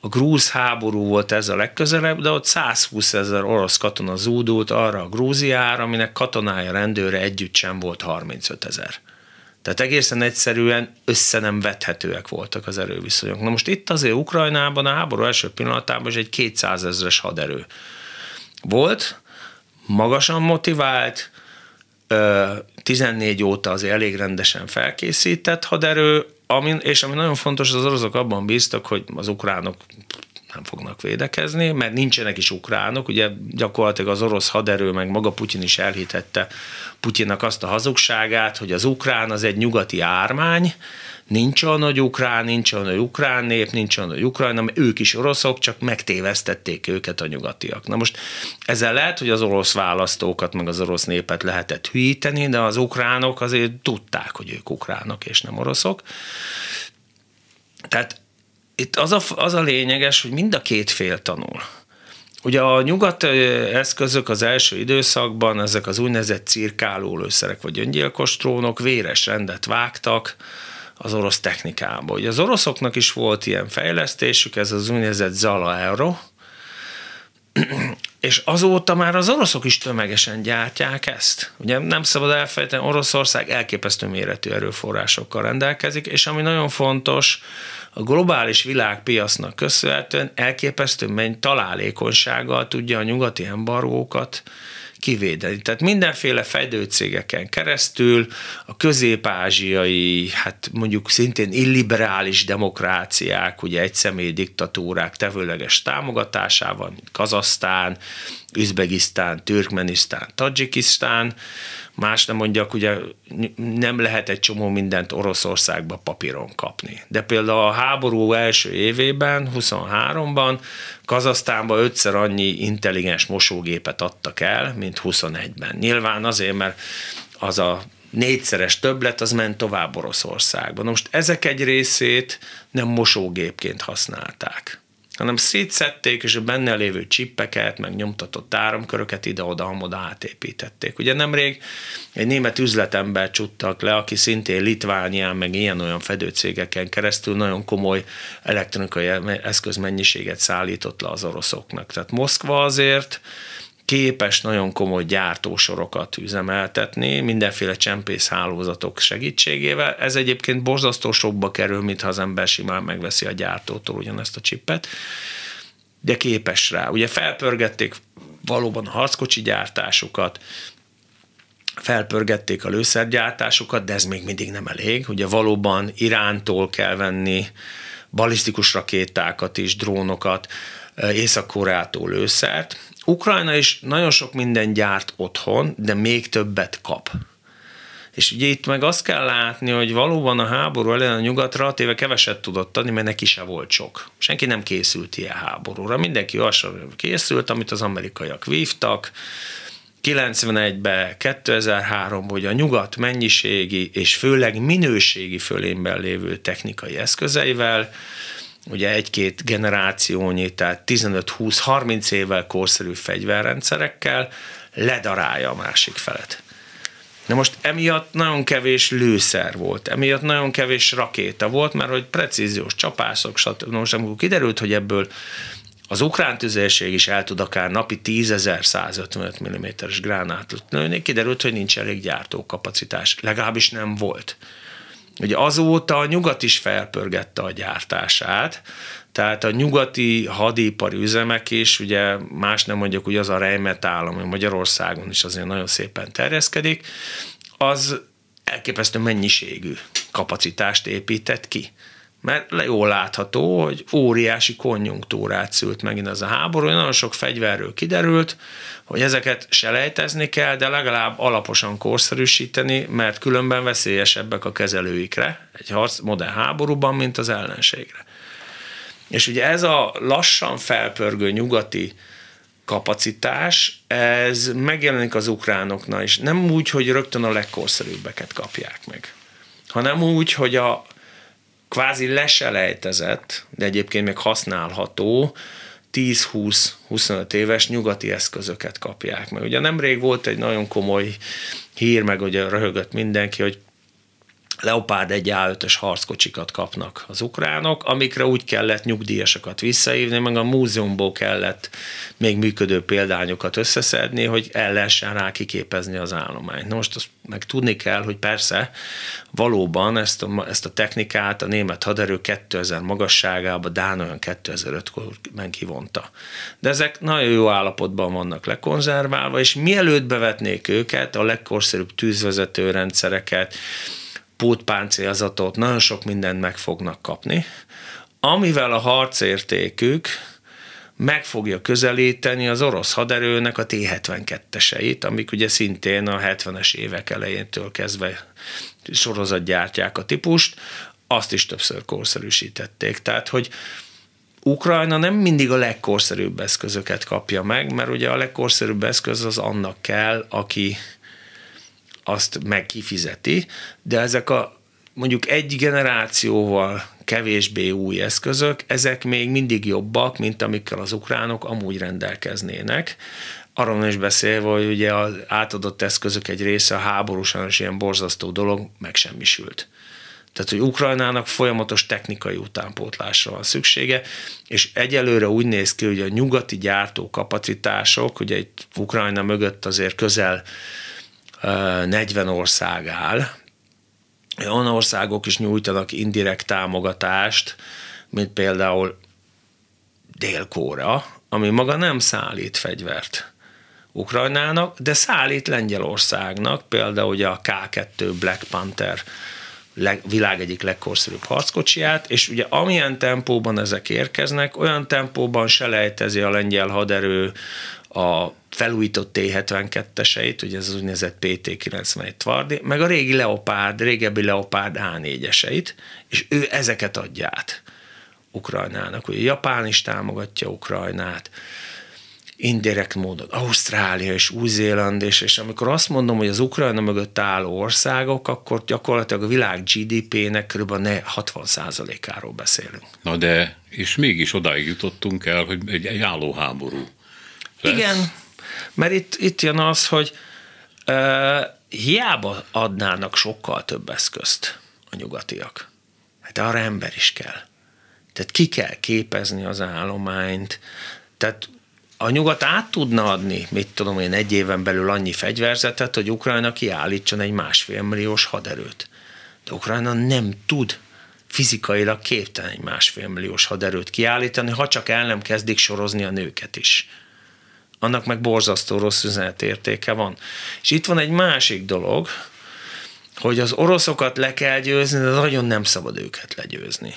a grúz háború volt ez a legközelebb, de ott 120 ezer orosz katona zúdult arra a Grúziára, aminek katonája, rendőre együtt sem volt 35 ezer. Tehát egészen egyszerűen össze nem vethetőek voltak az erőviszonyok. Na most itt azért Ukrajnában a háború első pillanatában is egy 200 ezeres haderő volt, magasan motivált, 14 óta azért elég rendesen felkészített haderő, ami, és ami nagyon fontos, az oroszok abban bíztak, hogy az ukránok nem fognak védekezni, mert nincsenek is ukránok, ugye gyakorlatilag az orosz haderő, meg maga Putyin is elhitette Putyinnak azt a hazugságát, hogy az ukrán az egy nyugati ármány, nincs olyan nagy ukrán, nincs olyan nagy ukrán nép, nincs olyan nagy Ukrajna, mert ők is oroszok, csak megtévesztették őket a nyugatiak. Na most ezzel lehet, hogy az orosz választókat, meg az orosz népet lehetett hűíteni, de az ukránok azért tudták, hogy ők ukránok és nem oroszok. Tehát itt az a, az a lényeges, hogy mind a két fél tanul. Ugye a nyugat eszközök az első időszakban, ezek az úgynevezett cirkáló lőszerek vagy öngyilkos trónok véres rendet vágtak az orosz technikába. Ugye az oroszoknak is volt ilyen fejlesztésük, ez az úgynevezett Zala Euro, és azóta már az oroszok is tömegesen gyártják ezt. Ugye nem szabad elfelejteni, Oroszország elképesztő méretű erőforrásokkal rendelkezik, és ami nagyon fontos, a globális világpiacnak köszönhetően elképesztő menny találékonysággal tudja a nyugati embargókat kivédeni. Tehát mindenféle fejlődcégeken keresztül a közép-ázsiai, hát mondjuk szintén illiberális demokráciák, ugye egyszemély diktatúrák tevőleges támogatásával, mint Kazasztán, Üzbegisztán, Türkmenisztán, Tadzsikisztán, Más nem mondjak, ugye nem lehet egy csomó mindent Oroszországba papíron kapni. De például a háború első évében, 23-ban Kazasztánban ötször annyi intelligens mosógépet adtak el, mint 21-ben. Nyilván azért, mert az a négyszeres többlet, az ment tovább Oroszországba. Na most ezek egy részét nem mosógépként használták hanem szétszették, és a benne lévő csippeket, meg nyomtatott áramköröket ide-oda-amoda átépítették. Ugye nemrég egy német üzletember csuttak le, aki szintén Litvánián, meg ilyen-olyan fedőcégeken keresztül nagyon komoly elektronikai eszközmennyiséget szállított le az oroszoknak. Tehát Moszkva azért képes nagyon komoly gyártósorokat üzemeltetni, mindenféle csempész hálózatok segítségével. Ez egyébként borzasztó sokba kerül, mintha az ember simán megveszi a gyártótól ugyanezt a csippet, de képes rá. Ugye felpörgették valóban a harckocsi gyártásukat, felpörgették a lőszergyártásukat, de ez még mindig nem elég. Ugye valóban Irántól kell venni balisztikus rakétákat is, drónokat, Észak-Koreától lőszert, Ukrajna is nagyon sok minden gyárt otthon, de még többet kap. És ugye itt meg azt kell látni, hogy valóban a háború ellen a nyugatra téve keveset tudott adni, mert neki se volt sok. Senki nem készült ilyen háborúra. Mindenki arra készült, amit az amerikaiak vívtak. 91-ben, 2003-ban, hogy a nyugat mennyiségi és főleg minőségi fölényben lévő technikai eszközeivel ugye egy-két generációnyi, tehát 15-20-30 évvel korszerű fegyverrendszerekkel ledarálja a másik felet. Na most emiatt nagyon kevés lőszer volt, emiatt nagyon kevés rakéta volt, mert hogy precíziós csapások, stb. Most amikor kiderült, hogy ebből az ukrán tüzérség is el tud akár napi 10.155 mm-es gránátot lőni, kiderült, hogy nincs elég gyártókapacitás. Legalábbis nem volt. Ugye azóta a nyugat is felpörgette a gyártását, tehát a nyugati hadipari üzemek is, ugye más nem mondjuk, hogy az a Rheinmetall, ami Magyarországon is azért nagyon szépen terjeszkedik, az elképesztő mennyiségű kapacitást épített ki. Mert jól látható, hogy óriási konjunktúrát szült megint ez a háború, nagyon sok fegyverről kiderült, hogy ezeket selejtezni kell, de legalább alaposan korszerűsíteni, mert különben veszélyesebbek a kezelőikre egy harc, modern háborúban, mint az ellenségre. És ugye ez a lassan felpörgő nyugati kapacitás, ez megjelenik az ukránoknál is. Nem úgy, hogy rögtön a legkorszerűbbeket kapják meg, hanem úgy, hogy a kvázi leselejtezett, de egyébként még használható 10-20-25 éves nyugati eszközöket kapják meg. Ugye nemrég volt egy nagyon komoly hír, meg ugye röhögött mindenki, hogy Leopard 1 A5-ös harckocsikat kapnak az ukránok, amikre úgy kellett nyugdíjasokat visszaívni, meg a múzeumból kellett még működő példányokat összeszedni, hogy el lehessen rá kiképezni az állományt. Na most azt meg tudni kell, hogy persze valóban ezt a, ezt a technikát a német haderő 2000 magasságába, Dán olyan 2005-ben kivonta. De ezek nagyon jó állapotban vannak lekonzerválva, és mielőtt bevetnék őket, a legkorszerűbb tűzvezető rendszereket, pótpáncélzatot, nagyon sok mindent meg fognak kapni, amivel a harcértékük meg fogja közelíteni az orosz haderőnek a T-72-eseit, amik ugye szintén a 70-es évek elejétől kezdve sorozatgyártják a típust, azt is többször korszerűsítették. Tehát, hogy Ukrajna nem mindig a legkorszerűbb eszközöket kapja meg, mert ugye a legkorszerűbb eszköz az annak kell, aki azt meg kifizeti, de ezek a mondjuk egy generációval kevésbé új eszközök, ezek még mindig jobbak, mint amikkel az ukránok amúgy rendelkeznének. Arról is beszélve, hogy ugye az átadott eszközök egy része a háborúsan és ilyen borzasztó dolog megsemmisült. Tehát, hogy Ukrajnának folyamatos technikai utánpótlásra van szüksége, és egyelőre úgy néz ki, hogy a nyugati gyártó kapacitások, ugye itt Ukrajna mögött azért közel 40 ország áll, olyan országok is nyújtanak indirekt támogatást, mint például Dél-Kóra, ami maga nem szállít fegyvert Ukrajnának, de szállít Lengyelországnak, például ugye a K2 Black Panther világ egyik legkorszerűbb harckocsiját, és ugye amilyen tempóban ezek érkeznek, olyan tempóban selejtezi a lengyel haderő a felújított T-72-eseit, ugye ez az úgynevezett PT-91 Tvardi, meg a régi Leopard, régebbi Leopard A4-eseit, és ő ezeket adja át Ukrajnának. Ugye Japán is támogatja Ukrajnát, indirekt módon Ausztrália és Új-Zéland, és, és amikor azt mondom, hogy az Ukrajna mögött álló országok, akkor gyakorlatilag a világ GDP-nek kb. 60%-áról beszélünk. Na de, és mégis odáig jutottunk el, hogy egy, egy álló háború. Lesz. Igen, mert itt, itt jön az, hogy uh, hiába adnának sokkal több eszközt a nyugatiak. Hát arra ember is kell. Tehát ki kell képezni az állományt, tehát a nyugat át tudna adni, mit tudom én, egy éven belül annyi fegyverzetet, hogy Ukrajna kiállítson egy másfél milliós haderőt. De Ukrajna nem tud fizikailag képtelen egy másfél milliós haderőt kiállítani, ha csak el nem kezdik sorozni a nőket is annak meg borzasztó rossz üzenetértéke van. És itt van egy másik dolog, hogy az oroszokat le kell győzni, de nagyon nem szabad őket legyőzni.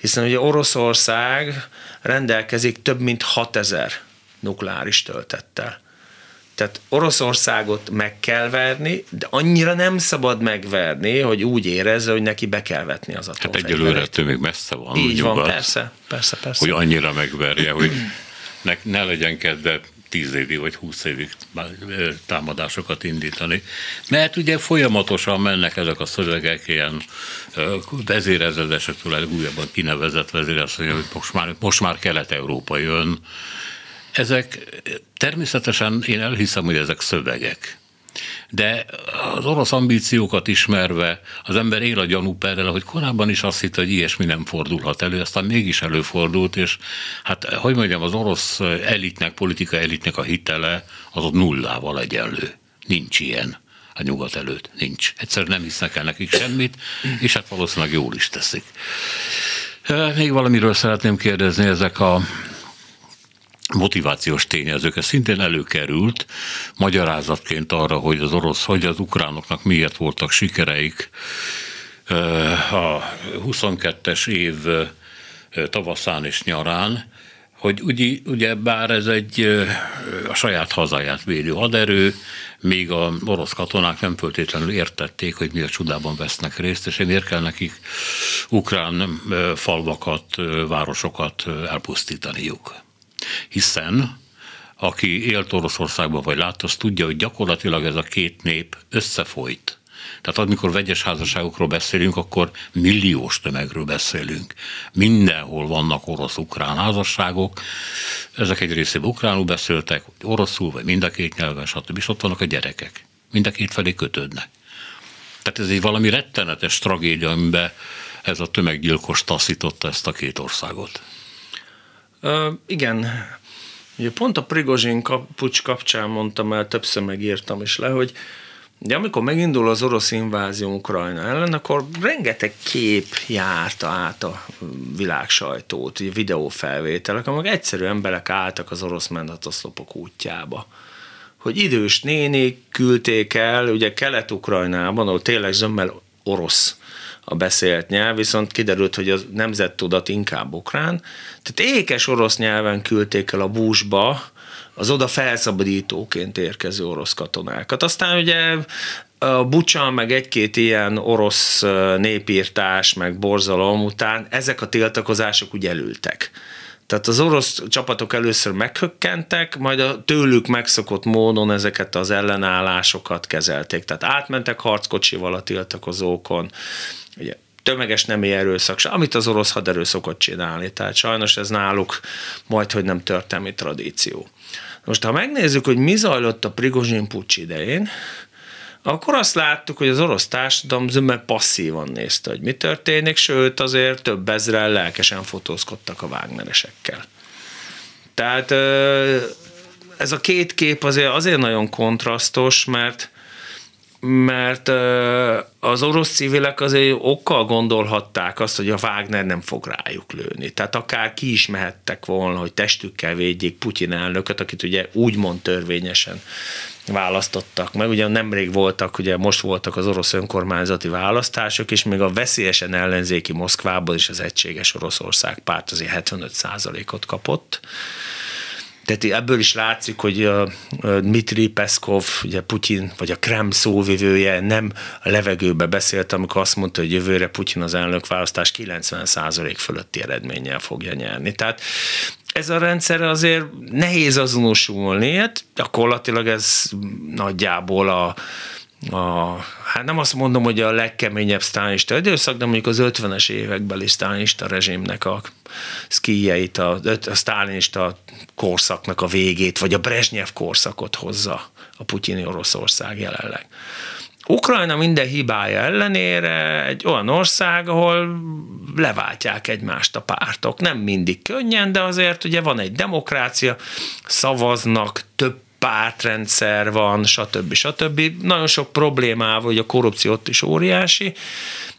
Hiszen ugye Oroszország rendelkezik több mint 6000 nukleáris töltettel. Tehát Oroszországot meg kell verni, de annyira nem szabad megverni, hogy úgy érezze, hogy neki be kell vetni az atomfegyverét. Hát egyelőre ettől még messze van. Így van, persze, persze, persze. Hogy annyira megverje, hogy ne, ne legyen kedve tíz évig vagy húsz évig támadásokat indítani. Mert ugye folyamatosan mennek ezek a szövegek, ilyen vezérezredesektől újabban kinevezett vezér, azt mondja, hogy most már, most már Kelet-Európa jön. Ezek természetesen én elhiszem, hogy ezek szövegek de az orosz ambíciókat ismerve az ember él a gyanúperrel, hogy korábban is azt hitte, hogy ilyesmi nem fordulhat elő, aztán mégis előfordult, és hát, hogy mondjam, az orosz elitnek, politika elitnek a hitele az ott nullával egyenlő. Nincs ilyen a nyugat előtt. Nincs. Egyszerűen nem hisznek el nekik semmit, és hát valószínűleg jól is teszik. Még valamiről szeretném kérdezni, ezek a motivációs tényezők. Ez szintén előkerült magyarázatként arra, hogy az orosz, hogy az ukránoknak miért voltak sikereik a 22-es év tavaszán és nyarán, hogy ugye, ugye bár ez egy a saját hazáját védő haderő, még a orosz katonák nem föltétlenül értették, hogy mi a csodában vesznek részt, és miért kell nekik ukrán falvakat, városokat elpusztítaniuk. Hiszen aki élt Oroszországban vagy látta, az tudja, hogy gyakorlatilag ez a két nép összefolyt tehát amikor vegyes házasságokról beszélünk, akkor milliós tömegről beszélünk. Mindenhol vannak orosz-ukrán házasságok, ezek egy részében ukránul beszéltek, vagy oroszul, vagy mind a két nyelven, stb. És ott vannak a gyerekek. Mind a két felé kötődnek. Tehát ez egy valami rettenetes tragédia, amiben ez a tömeggyilkos taszította ezt a két országot. Ö, igen. Ugye pont a Prigozsin pucs kapcsán mondtam el, többször megírtam is le, hogy de amikor megindul az orosz invázió Ukrajna ellen, akkor rengeteg kép járta át a világ sajtót, videófelvételek, amik egyszerű emberek álltak az orosz mentatoszlopok útjába. Hogy idős nénik küldték el, ugye Kelet-Ukrajnában, ahol tényleg zömmel orosz a beszélt nyelv, viszont kiderült, hogy a nemzettudat inkább ukrán. Tehát ékes orosz nyelven küldték el a búsba, az oda felszabadítóként érkező orosz katonákat. Aztán ugye a Bucsa, meg egy-két ilyen orosz népírtás, meg borzalom után ezek a tiltakozások úgy elültek. Tehát az orosz csapatok először meghökkentek, majd a tőlük megszokott módon ezeket az ellenállásokat kezelték. Tehát átmentek harckocsival a tiltakozókon, ugye tömeges nemi erőszak, amit az orosz haderő szokott csinálni. Tehát sajnos ez náluk majd, hogy nem történelmi tradíció. Most ha megnézzük, hogy mi zajlott a Prigozsin pucs idején, akkor azt láttuk, hogy az orosz társadalom zömmel passzívan nézte, hogy mi történik, sőt azért több ezrel lelkesen fotózkodtak a Wagneresekkel. Tehát ez a két kép azért, azért nagyon kontrasztos, mert mert az orosz civilek azért okkal gondolhatták azt, hogy a Wagner nem fog rájuk lőni. Tehát akár ki is mehettek volna, hogy testükkel védjék Putyin elnököt, akit ugye úgymond törvényesen választottak meg. Ugye nemrég voltak, ugye most voltak az orosz önkormányzati választások, és még a veszélyesen ellenzéki Moszkvából is az egységes Oroszország párt azért 75% ot kapott tehát ebből is látszik, hogy a Dmitri Peszkov, ugye Putyin, vagy a Krem szóvivője nem a levegőbe beszélt, amikor azt mondta, hogy jövőre Putyin az elnök választás 90% fölötti eredménnyel fogja nyerni. Tehát ez a rendszer azért nehéz azonosulni, hát gyakorlatilag ez nagyjából a, a, hát nem azt mondom, hogy a legkeményebb sztálista időszak, de mondjuk az 50-es évekbeli sztálista rezsimnek a szkíjeit, a, a sztálinista korszaknak a végét, vagy a Brezsnyev korszakot hozza a putyini Oroszország jelenleg. Ukrajna minden hibája ellenére egy olyan ország, ahol leváltják egymást a pártok. Nem mindig könnyen, de azért ugye van egy demokrácia, szavaznak, több pártrendszer van, stb. stb. Nagyon sok problémával, hogy a korrupció ott is óriási,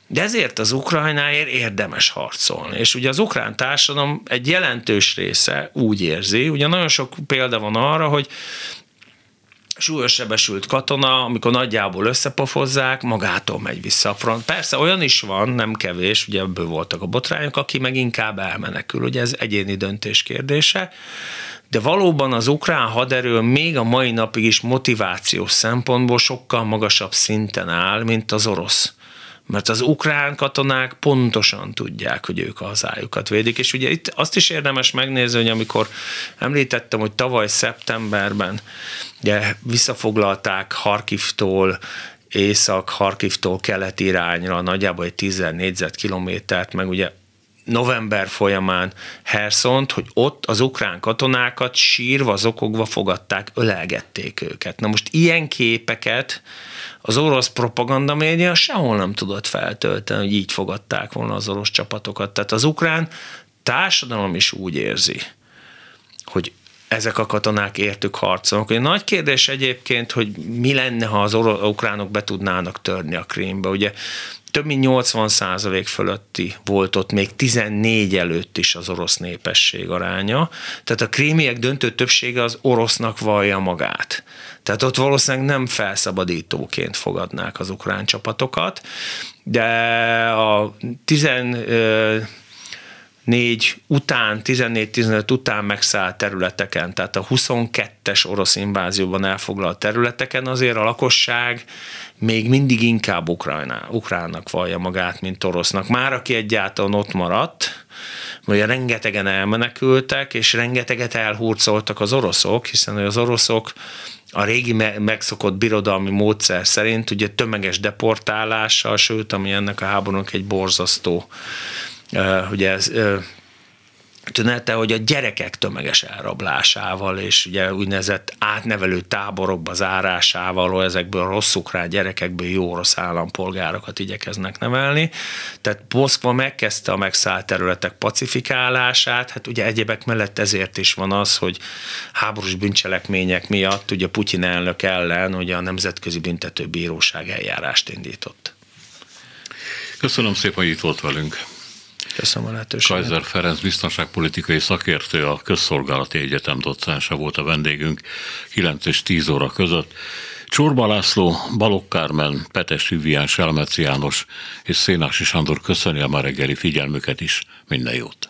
de ezért az Ukrajnáért érdemes harcolni. És ugye az ukrán társadalom egy jelentős része úgy érzi, ugye nagyon sok példa van arra, hogy súlyos sebesült katona, amikor nagyjából összepofozzák, magától megy vissza a front. Persze olyan is van, nem kevés, ugye ebből voltak a botrányok, aki meg inkább elmenekül, ugye ez egyéni döntés kérdése, de valóban az ukrán haderő még a mai napig is motivációs szempontból sokkal magasabb szinten áll, mint az orosz. Mert az ukrán katonák pontosan tudják, hogy ők a hazájukat védik, és ugye itt azt is érdemes megnézni, hogy amikor említettem, hogy tavaly szeptemberben ugye visszafoglalták Harkivtól észak-Harkivtól kelet irányra nagyjából egy 10 négyzetkilométert, meg ugye november folyamán Herszont, hogy ott az ukrán katonákat sírva, zokogva fogadták, ölelgették őket. Na most ilyen képeket az orosz propaganda média sehol nem tudott feltölteni, hogy így fogadták volna az orosz csapatokat. Tehát az ukrán társadalom is úgy érzi, hogy ezek a katonák értük harcolnak. Nagy kérdés egyébként, hogy mi lenne, ha az ukránok be tudnának törni a Krímbe. Ugye több mint 80 százalék fölötti volt ott még 14 előtt is az orosz népesség aránya. Tehát a krímiek döntő többsége az orosznak vallja magát. Tehát ott valószínűleg nem felszabadítóként fogadnák az ukrán csapatokat, de a 10 4 után, 14-15 után megszállt területeken, tehát a 22-es orosz invázióban elfoglalt területeken azért a lakosság még mindig inkább Ukrajná, ukránnak vallja magát, mint orosznak. Már aki egyáltalán ott maradt, vagy rengetegen elmenekültek, és rengeteget elhurcoltak az oroszok, hiszen az oroszok a régi megszokott birodalmi módszer szerint ugye tömeges deportálással, sőt, ami ennek a háborúnak egy borzasztó ugye ez tünete, hogy a gyerekek tömeges elrablásával és ugye úgynevezett átnevelő táborokba zárásával, ezekből rossz ukrán gyerekekből jó orosz állampolgárokat igyekeznek nevelni. Tehát Moszkva megkezdte a megszállt területek pacifikálását, hát ugye egyebek mellett ezért is van az, hogy háborús bűncselekmények miatt ugye Putyin elnök ellen ugye a Nemzetközi Büntetőbíróság eljárást indított. Köszönöm szépen, hogy itt volt velünk. Köszönöm a lehetőséget. Kaiser Ferenc biztonságpolitikai szakértő, a Közszolgálati Egyetem docense volt a vendégünk 9 és 10 óra között. Csorba László, Balogh Kármen, Petes Vivián, Selmeci János és Szénási Sándor köszöni a ma reggeli figyelmüket is. Minden jót!